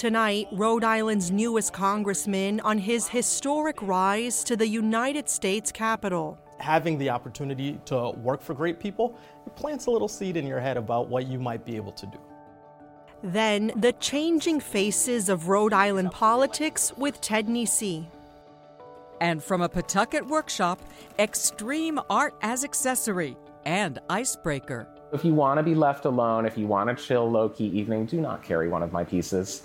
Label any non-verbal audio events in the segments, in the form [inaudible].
Tonight, Rhode Island's newest congressman on his historic rise to the United States Capitol. Having the opportunity to work for great people, it plants a little seed in your head about what you might be able to do. Then, the changing faces of Rhode Island politics with Ted Nesi. And from a Pawtucket workshop, extreme art as accessory and icebreaker. If you want to be left alone, if you want a chill, low key evening, do not carry one of my pieces.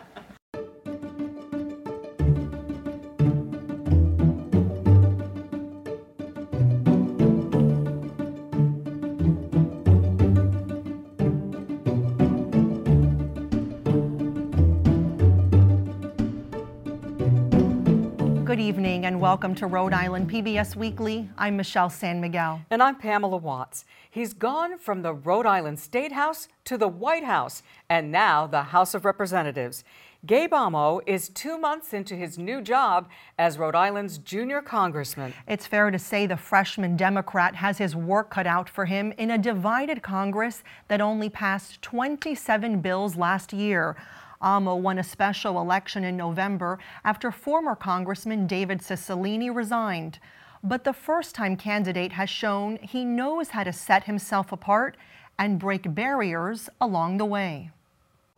Good evening and welcome to Rhode Island PBS Weekly. I'm Michelle San Miguel. And I'm Pamela Watts. He's gone from the Rhode Island State House to the White House and now the House of Representatives. Gabe Amo is two months into his new job as Rhode Island's junior congressman. It's fair to say the freshman Democrat has his work cut out for him in a divided Congress that only passed 27 bills last year. Amo won a special election in November after former Congressman David Cicilline resigned. But the first time candidate has shown he knows how to set himself apart and break barriers along the way.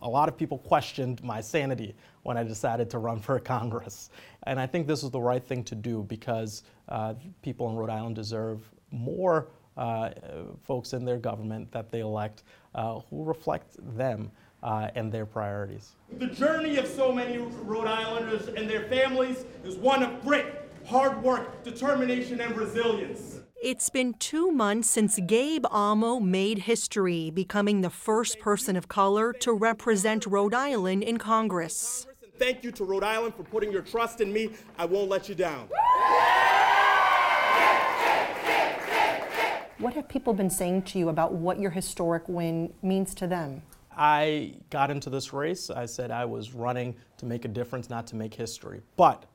A lot of people questioned my sanity when I decided to run for [laughs] Congress. And I think this was the right thing to do because uh, people in Rhode Island deserve more uh, folks in their government that they elect uh, who reflect them uh, and their priorities. The journey of so many Rhode Islanders and their families is one of grit, hard work, determination, and resilience. It's been two months since Gabe Amo made history, becoming the first person of color to represent Rhode Island in Congress. Thank you to Rhode Island for putting your trust in me. I won't let you down. What have people been saying to you about what your historic win means to them? I got into this race. I said I was running to make a difference, not to make history. But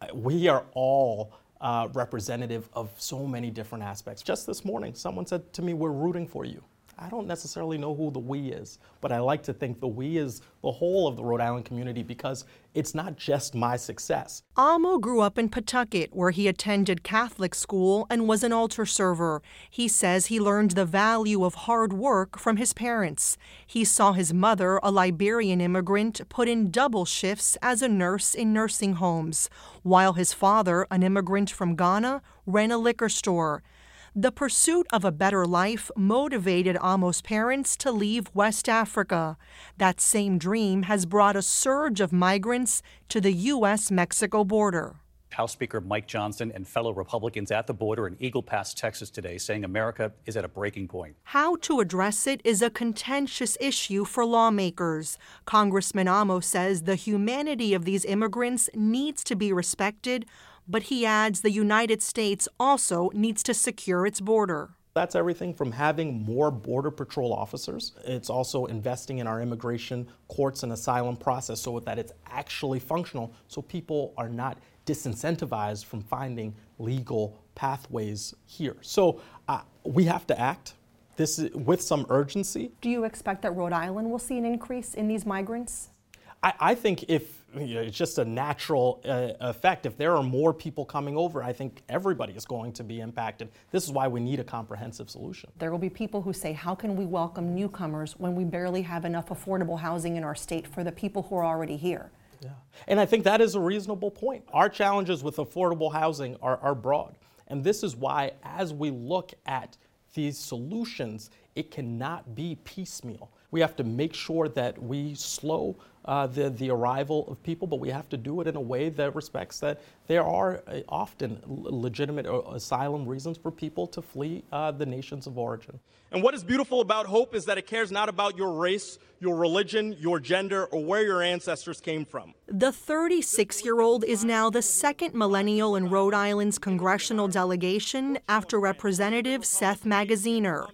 uh, we are all uh, representative of so many different aspects. Just this morning, someone said to me, We're rooting for you. I don't necessarily know who the we is, but I like to think the we is the whole of the Rhode Island community because it's not just my success. Amo grew up in Pawtucket, where he attended Catholic school and was an altar server. He says he learned the value of hard work from his parents. He saw his mother, a Liberian immigrant, put in double shifts as a nurse in nursing homes, while his father, an immigrant from Ghana, ran a liquor store. The pursuit of a better life motivated Amo's parents to leave West Africa. That same dream has brought a surge of migrants to the U.S. Mexico border. House Speaker Mike Johnson and fellow Republicans at the border in Eagle Pass, Texas today, saying America is at a breaking point. How to address it is a contentious issue for lawmakers. Congressman Amo says the humanity of these immigrants needs to be respected, but he adds the United States also needs to secure its border. That's everything from having more Border Patrol officers. It's also investing in our immigration courts and asylum process so that it's actually functional so people are not disincentivized from finding legal pathways here. So uh, we have to act this is, with some urgency. Do you expect that Rhode Island will see an increase in these migrants? I, I think if you know, it's just a natural uh, effect, if there are more people coming over, I think everybody is going to be impacted. This is why we need a comprehensive solution. There will be people who say, How can we welcome newcomers when we barely have enough affordable housing in our state for the people who are already here? Yeah. And I think that is a reasonable point. Our challenges with affordable housing are, are broad. And this is why, as we look at these solutions, it cannot be piecemeal. We have to make sure that we slow uh, the, the arrival of people, but we have to do it in a way that respects that there are uh, often legitimate uh, asylum reasons for people to flee uh, the nations of origin. And what is beautiful about hope is that it cares not about your race, your religion, your gender, or where your ancestors came from. The 36 year old is now the second millennial in Rhode Island's congressional delegation after Representative Seth Magaziner.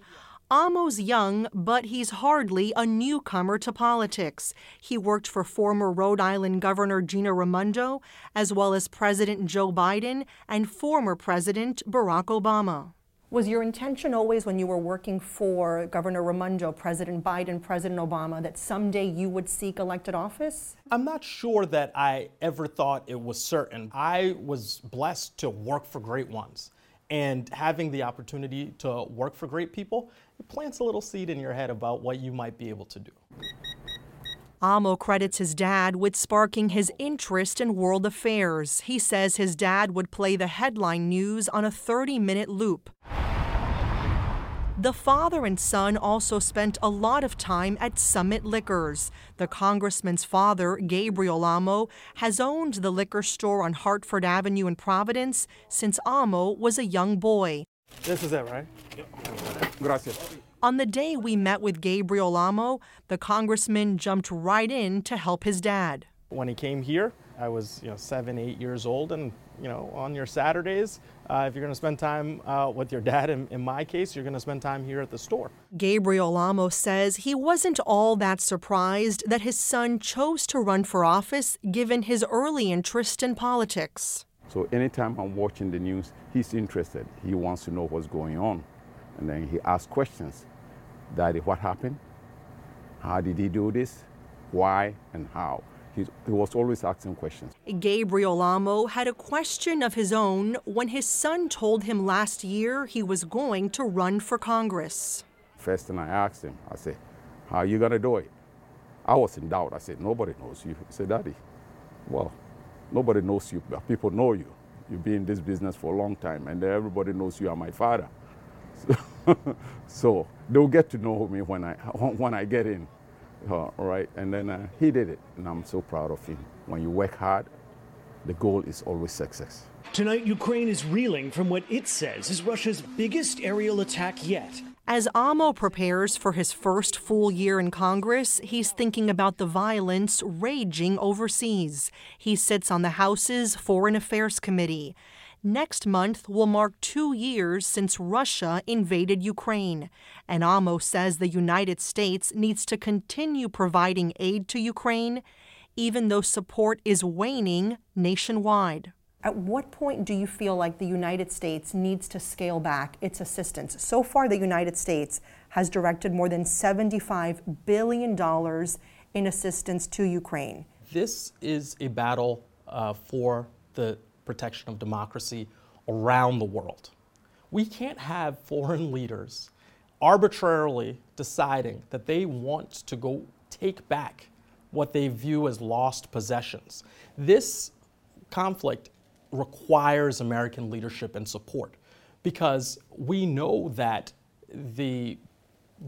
Amo's young, but he's hardly a newcomer to politics. He worked for former Rhode Island Governor Gina Raimondo, as well as President Joe Biden and former President Barack Obama. Was your intention always when you were working for Governor Raimondo, President Biden, President Obama, that someday you would seek elected office? I'm not sure that I ever thought it was certain. I was blessed to work for great ones. And having the opportunity to work for great people, it plants a little seed in your head about what you might be able to do. Amo credits his dad with sparking his interest in world affairs. He says his dad would play the headline news on a 30 minute loop. The father and son also spent a lot of time at Summit Liquors. The congressman's father, Gabriel Amo, has owned the liquor store on Hartford Avenue in Providence since Amo was a young boy. This is it, right? Gracias. On the day we met with Gabriel Amo, the congressman jumped right in to help his dad. When he came here, I was you know seven, eight years old, and you know on your Saturdays, uh, if you're going to spend time uh, with your dad, in, in my case, you're going to spend time here at the store. Gabriel Amo says he wasn't all that surprised that his son chose to run for office given his early interest in politics. So anytime I'm watching the news, he's interested. He wants to know what's going on. And then he asks questions. Daddy, what happened? How did he do this? Why and how? He, he was always asking questions. Gabriel Amo had a question of his own when his son told him last year he was going to run for Congress. First thing I asked him, I said, How are you going to do it? I was in doubt. I said, Nobody knows you. He said, Daddy, well, nobody knows you, but people know you. You've been in this business for a long time, and everybody knows you are my father. [laughs] so they'll get to know me when I [laughs] when I get in, uh, right? And then uh, he did it, and I'm so proud of him. When you work hard, the goal is always success. Tonight, Ukraine is reeling from what it says is Russia's biggest aerial attack yet. As Amo prepares for his first full year in Congress, he's thinking about the violence raging overseas. He sits on the House's Foreign Affairs Committee. Next month will mark two years since Russia invaded Ukraine, and Amo says the United States needs to continue providing aid to Ukraine, even though support is waning nationwide. At what point do you feel like the United States needs to scale back its assistance? So far, the United States has directed more than $75 billion in assistance to Ukraine. This is a battle uh, for the protection of democracy around the world. We can't have foreign leaders arbitrarily deciding that they want to go take back what they view as lost possessions. This conflict requires American leadership and support because we know that the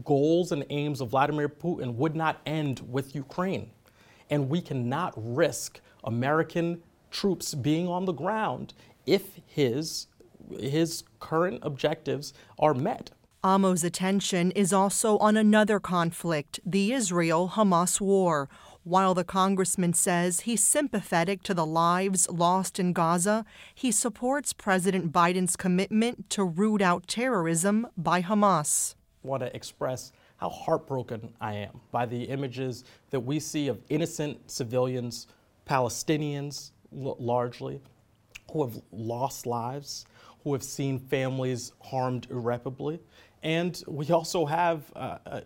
goals and aims of Vladimir Putin would not end with Ukraine. And we cannot risk American troops being on the ground if his, his current objectives are met. Amo's attention is also on another conflict the Israel Hamas war. While the congressman says he's sympathetic to the lives lost in Gaza, he supports President Biden's commitment to root out terrorism by Hamas. I want to express how heartbroken I am by the images that we see of innocent civilians, Palestinians largely, who have lost lives, who have seen families harmed irreparably. And we [laughs] also have uh, uh,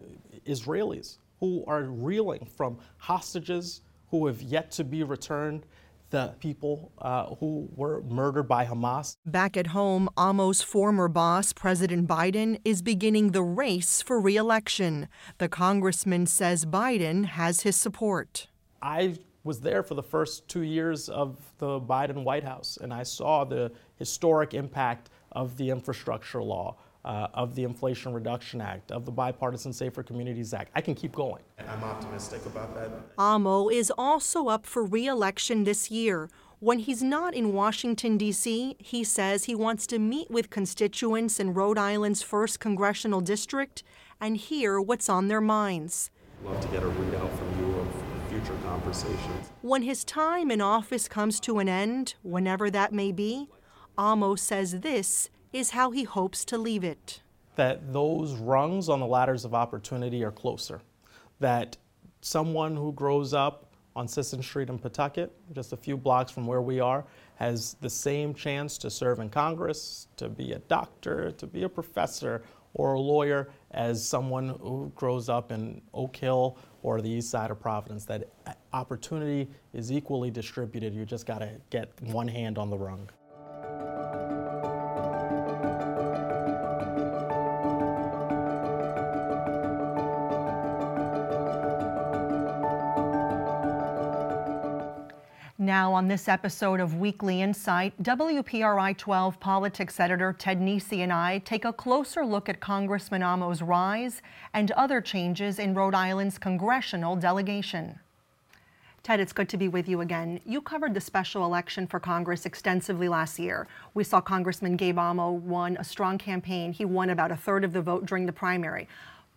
Israelis who are reeling from hostages who have yet to be returned, the people uh, who were murdered by Hamas. Back at home, Amo's former boss, President Biden, is beginning the race for reelection. The congressman says Biden has his support. I was there for the first two years of the Biden White House, and I saw the historic impact of the infrastructure law, uh, of the Inflation Reduction Act, of the Bipartisan Safer Communities Act. I can keep going. I'm optimistic about that. Amo is also up for re election this year. When he's not in Washington, D.C., he says he wants to meet with constituents in Rhode Island's 1st Congressional District and hear what's on their minds. Love to get a readout from you of future conversations. When his time in office comes to an end, whenever that may be, Amo says this is how he hopes to leave it. That those rungs on the ladders of opportunity are closer. That someone who grows up on Sisson Street in Pawtucket, just a few blocks from where we are, has the same chance to serve in Congress, to be a doctor, to be a professor, or a lawyer as someone who grows up in Oak Hill or the east side of Providence. That opportunity is equally distributed. You just got to get one hand on the rung. On this episode of Weekly Insight, WPRI 12 politics editor Ted Nesi and I take a closer look at Congressman Amo's rise and other changes in Rhode Island's congressional delegation. Ted, it's good to be with you again. You covered the special election for Congress extensively last year. We saw Congressman Gabe Amo won a strong campaign. He won about a third of the vote during the primary.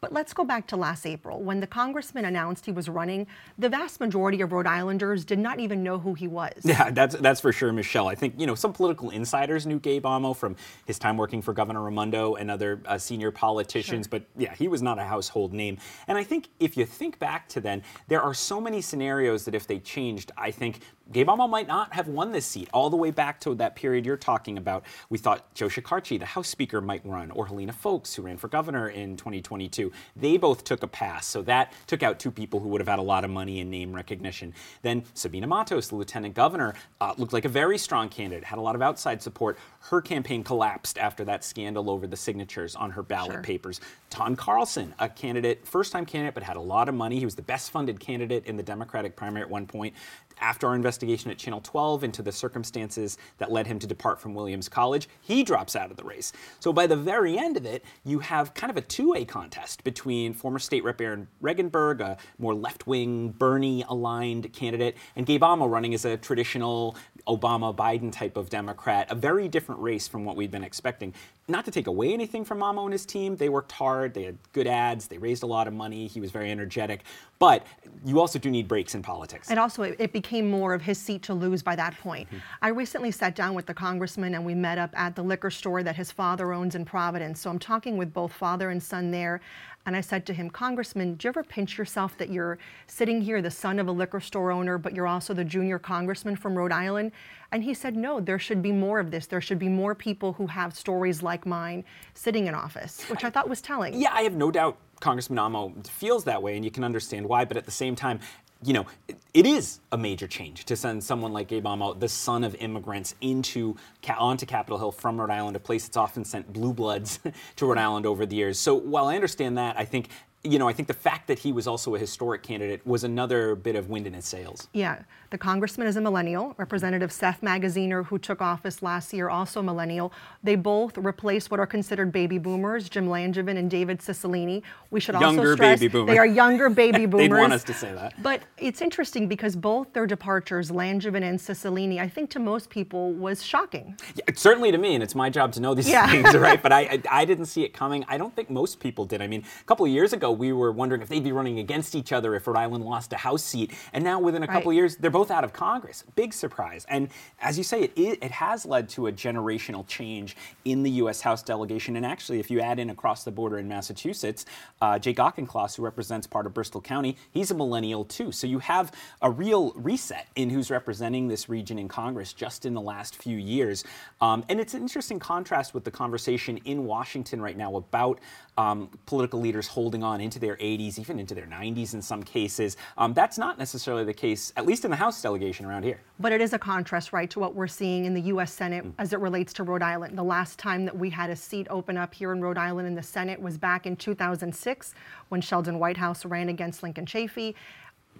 But let's go back to last April. When the congressman announced he was running, the vast majority of Rhode Islanders did not even know who he was. [laughs] Yeah, that's that's for sure, Michelle. I think, you know, some political insiders knew Gabe Amo from his time working for Governor Raimondo and other uh, senior politicians, sure. but yeah, he was not a household name. And I think if you think back to then, there are so many scenarios that if they changed, I think Gabe Amo might not have won this seat all the way back to that period you're talking about. We thought Joe Shekarchi, the House Speaker, might run, or Helena Foulkes, who ran for governor in 2022. They both took a pass, so that took out two people who would have had a lot of money and name recognition. Then Sabina Matos, the lieutenant governor, uh, looked like a very strong candidate, had a lot of outside support. Her campaign collapsed after that scandal over the signatures on her ballot sure. papers. Don Carlson, a candidate, first time candidate, but had a lot of money. He was the best funded candidate in the Democratic primary at one point after our investigation at Channel 12 into the circumstances that led him to depart from Williams College, he drops out of the race. So by the very end of it, you have kind of a two-way contest between former State Rep Aaron Regunberg, a more left-wing, Bernie-aligned candidate, and Gabe Amo running as a traditional Obama Biden type of Democrat, a very different race from what we'd been expecting. Not to take away anything from Amo and his team, they worked hard, they had good ads, they raised a lot of money, he was very energetic, but you also do need breaks in politics. And also, it, became more of his seat to lose by that point. Mm-hmm. I recently sat down with the congressman and we met up at the liquor store that his father owns in Providence. So I'm talking with both father and son there. And I said to him, Congressman, do you ever pinch yourself that you're sitting here, the son of a liquor store owner, but you're also the junior congressman from Rhode Island? And he said, no, there should be more of this. There should be more people who have stories like mine sitting in office, which I thought was telling. Yeah, I have no doubt Congressman Amo feels that way, and you can understand why. But at the same time, you know, it is a major change to send someone like Gabe Amo, the son of immigrants, into onto Capitol Hill from Rhode Island, a place that's often sent blue bloods [laughs] to Rhode Island over the years. So while I understand that, I think you know, I think the fact that he was also a historic candidate was another bit of wind in his sails. Yeah. The congressman is a millennial. Representative Seth Magaziner, who took office last year, also a millennial. They both replaced what are considered baby boomers, Jim Langevin and David Cicilline. We should younger also stress baby boomer. they are younger baby [laughs] boomers. They'd want us to say that. But it's interesting because both their departures, Langevin and Cicilline, I think to most people was shocking. Yeah, certainly to me, and it's my job to know these yeah. things, right? [laughs] But I, I, I didn't see it coming. I don't think most people did. I mean, a couple of years ago, we were wondering if they'd be running against each other if Rhode Island lost a House seat, and now within a couple right. of years, they're both out of Congress. Big surprise. And as you say, it, it has led to a generational change in the U.S. House delegation. And actually, if you add in across the border in Massachusetts, uh, Jake Auchincloss, who represents part of Bristol County, he's a millennial too. So you have a real reset in who's representing this region in Congress just in the last few years. Um, and it's an interesting contrast with the conversation in Washington right now about um, political leaders holding on into their 80s, even into their 90s in some cases. Um, that's not necessarily the case, at least in the House delegation around here. But it is a contrast, right, to what we're seeing in the U.S. Senate mm. as it relates to Rhode Island. The last time that we had a seat open up here in Rhode Island in the Senate was back in 2006 when Sheldon Whitehouse ran against Lincoln Chafee.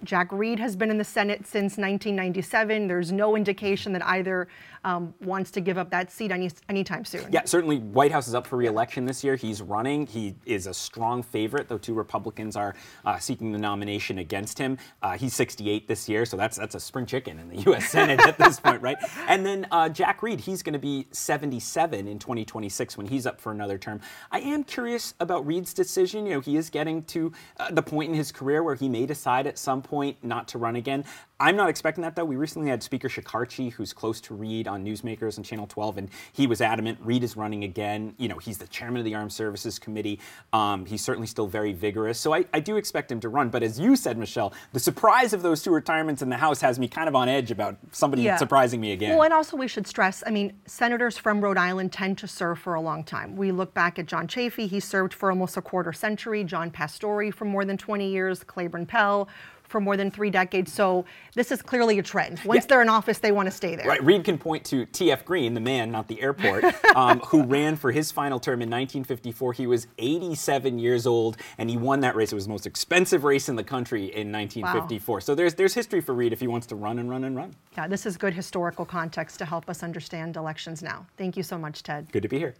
Jack Reed has been in the Senate since 1997. There's no indication that either um, wants to give up that seat any anytime soon. Yeah, certainly Whitehouse is up for reelection this year. He's running. He is a strong favorite, though two Republicans are uh, seeking the nomination against him. Uh, he's 68 this year, so that's that's a spring chicken in the U.S. [laughs] Senate at this point, right? And then uh, Jack Reed, he's going to be 77 in 2026 when he's up for another term. I am curious about Reed's decision. You know, he is getting to uh, the point in his career where he may decide at some point not to run again. I'm not expecting that though. We recently had Speaker Shekarchi, who's close to Reed on Newsmakers and Channel 12, and he was adamant Reed is running again. You know, he's the chairman of the Armed Services Committee. Um, he's certainly still very vigorous. So I, I, do expect him to run. But as you said, Michelle, the surprise of those two retirements in the House has me kind of on edge about somebody yeah. surprising me again. Well, and also we should stress, I mean, senators from Rhode Island tend to serve for a long time. We look back at John Chafee, he served for almost a quarter century, John Pastore for more than 20 years, Claiborne Pell, for more than three decades. So this is clearly a trend. Once yeah. they're in office, they want to stay there. Right. Reed can point to T.F. Green, the man, not the airport, [laughs] um, who ran for his final term in 1954. He was 87 years old, and he won that race. It was the most expensive race in the country in 1954. Wow. So there's there's history for Reed if he wants to run and run and run. Yeah, this is good historical context to help us understand elections now. Thank you so much, Ted. Good to be here.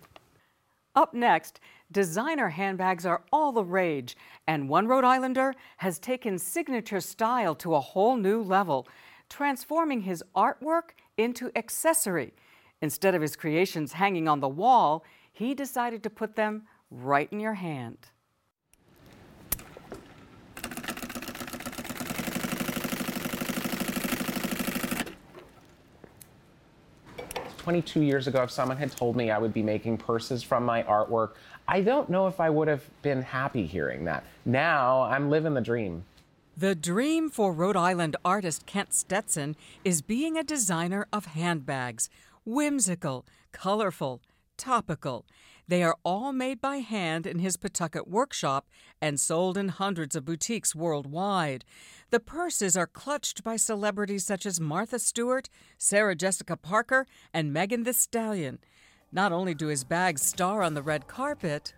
Up next, designer handbags are all the rage, and one Rhode Islander has taken signature style to a whole new level, transforming his artwork into accessory. Instead of his creations hanging on the wall, he decided to put them right in your hand. 22 years ago, if someone had told me I would be making purses from my artwork, I don't know if I would have been happy hearing that. Now I'm living the dream. The dream for Rhode Island artist Kent Stetson is being a designer of handbags. Whimsical, colorful, topical. They are all made by hand in his Pawtucket workshop and sold in hundreds of boutiques worldwide. The purses are clutched by celebrities such as Martha Stewart, Sarah Jessica Parker, and Megan Thee Stallion. Not only do his bags star on the red carpet,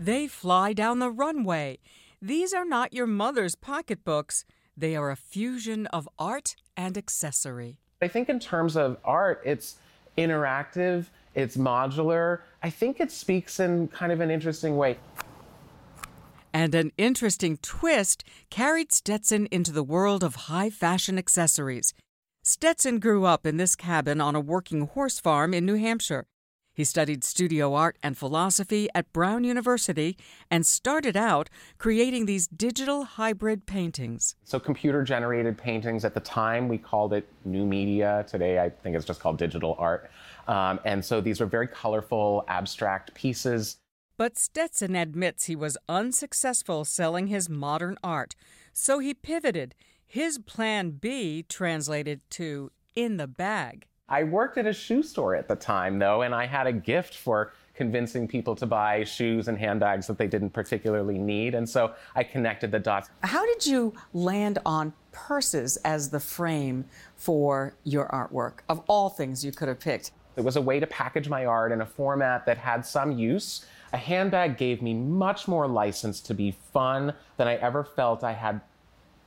they fly down the runway. These are not your mother's pocketbooks. They are a fusion of art and accessory. I think, in terms of art, it's interactive it's modular. I think it speaks in kind of an interesting way. And an interesting twist carried Stetson into the world of high fashion accessories. Stetson grew up in this cabin on a working horse farm in New Hampshire. He studied studio art and philosophy at Brown University and started out creating these digital hybrid paintings. So, computer generated paintings at the time, we called it new media. Today, I think it's just called digital art. Um, and so these were very colorful, abstract pieces. But Stetson admits he was unsuccessful selling his modern art, so he pivoted. His plan B translated to in the bag. I worked at a shoe store at the time, though, and I had a gift for convincing people to buy shoes and handbags that they didn't particularly need. And so I connected the dots. How did you land on purses as the frame for your artwork? Of all things you could have picked. It was a way to package my art in a format that had some use. A handbag gave me much more license to be fun than I ever felt I had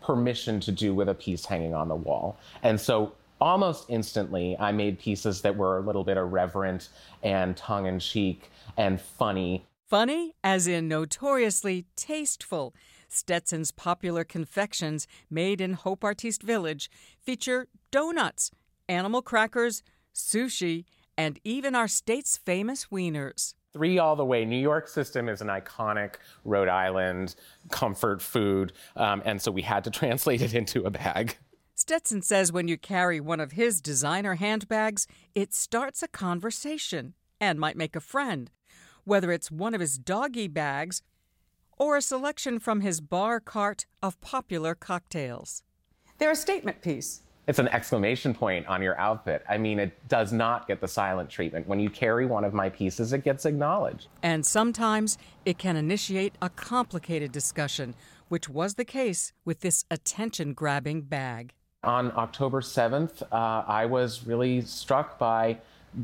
permission to do with a piece hanging on the wall. And so almost instantly, I made pieces that were a little bit irreverent and tongue in cheek and funny. Funny, as in notoriously tasteful. Stetson's popular confections, made in Hope Artiste Village, feature donuts, animal crackers, sushi, and even our state's famous wieners. Three all the way. New York system is an iconic Rhode Island comfort food, um, and so we had to [laughs] translate it into a bag. Stetson says when you carry one of his designer handbags, it starts a conversation and might make a friend, whether it's one of his doggy bags or a selection from his bar cart of popular cocktails. They're a statement piece it's an exclamation point on your outfit. I mean, it does not get the silent treatment. When you carry one of my pieces, it gets acknowledged. And sometimes it can initiate a complicated discussion, which was the case with this attention grabbing bag. On October 7th, uh, I was really struck by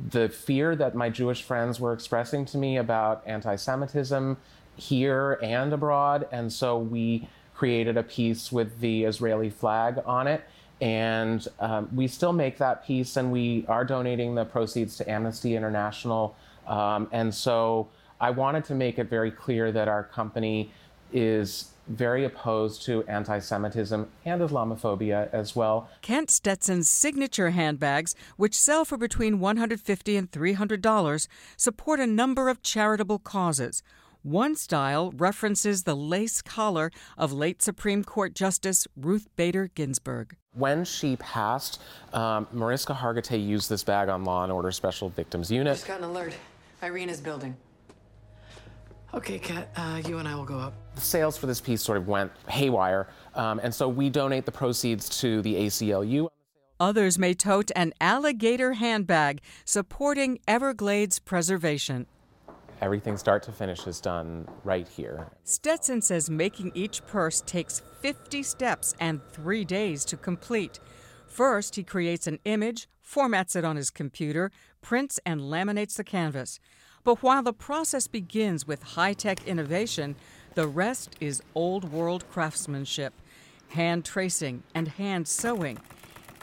the fear that my Jewish friends were expressing to me about anti Semitism here and abroad. And so we created a piece with the Israeli flag on it and um, we still make that piece, and we are donating the proceeds to Amnesty International. Um, and so I wanted to make it very clear that our company is very opposed to anti Semitism and Islamophobia as well. Kent Stetson's signature handbags, which sell for between $150 and $300, support a number of charitable causes. One style references the lace collar of late Supreme Court Justice Ruth Bader Ginsburg. When she passed, um, Mariska Hargitay used this bag on Law and Order Special Victims Unit. Just got an alert. Irena's building. Okay, Kat, uh, you and I will go up. The sales for this piece sort of went haywire, um, and so we donate the proceeds to the ACLU. Others may tote an alligator handbag supporting Everglades preservation. Everything start to finish is done right here. Stetson says making each purse takes 50 steps and three days to complete. First, he creates an image, formats it on his computer, prints and laminates the canvas. But while the process begins with high tech innovation, the rest is old world craftsmanship, hand tracing, and hand sewing.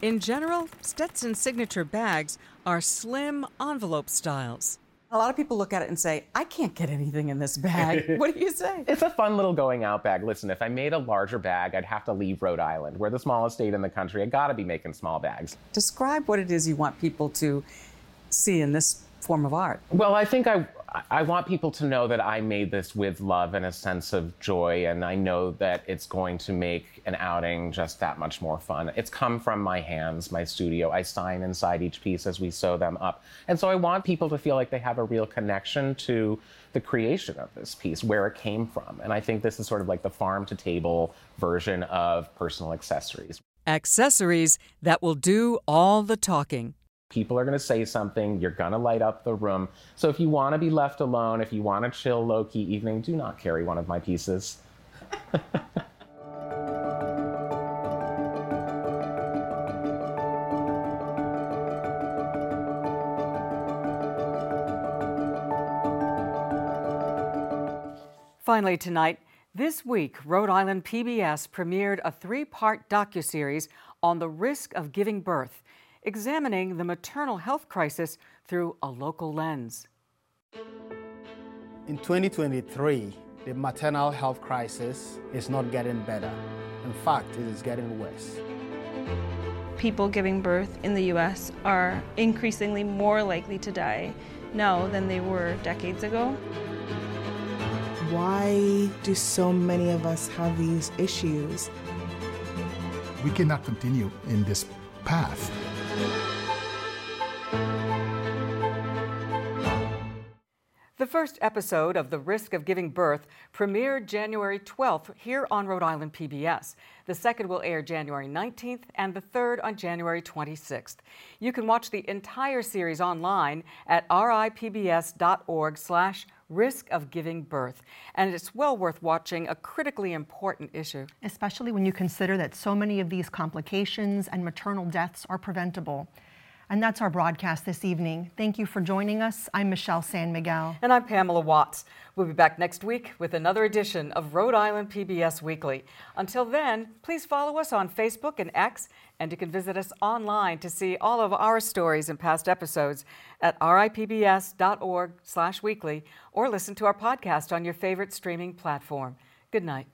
In general, Stetson's signature bags are slim envelope styles. A lot of people look at it and say, I can't get anything in this bag. [laughs] what do you say? It's a fun little going out bag. Listen, if I made a larger bag, I'd have to leave Rhode Island. We're the smallest state in the country. I gotta be making small bags. Describe what it is you want people to see in this form of art. Well, I think I I want people to know that I made this with love and a sense of joy, and I know that it's going to make an outing just that much more fun. It's come from my hands, my studio. I sign inside each piece as we sew them up. And so I want people to feel like they have a real connection to the creation of this piece, where it came from. And I think this is sort of like the farm to table version of personal accessories. Accessories that will do all the talking. People are going to say something, you're going to light up the room. So if you want to be left alone, if you want a chill, low key evening, do not carry one of my pieces. [laughs] Finally, tonight, this week, Rhode Island PBS premiered a three part docuseries on the risk of giving birth examining the maternal health crisis through a local lens. In 2023, the maternal health crisis is not getting better. In fact, it is getting worse. People giving birth in the U.S. are increasingly more likely to die now than they were decades ago. Why do so many of us have these issues? We cannot continue in this path. The first episode of The Risk of Giving Birth premiered January 12th here on Rhode Island PBS. The second will air January 19th and the third on January 26th. You can watch the entire series online at ripbs.org slash risk of giving birth. And it's well worth watching a critically important issue. Especially when you consider that so many of these complications and maternal deaths are preventable. And that's our broadcast this evening. Thank you for joining us. I'm Michelle San Miguel. And I'm Pamela Watts. We'll be back next week with another edition of Rhode Island PBS Weekly. Until then, please follow us on Facebook and X, and you can visit us online to see all of our stories and past episodes at ripbs.org slash weekly or listen to our podcast on your favorite streaming platform. Good night.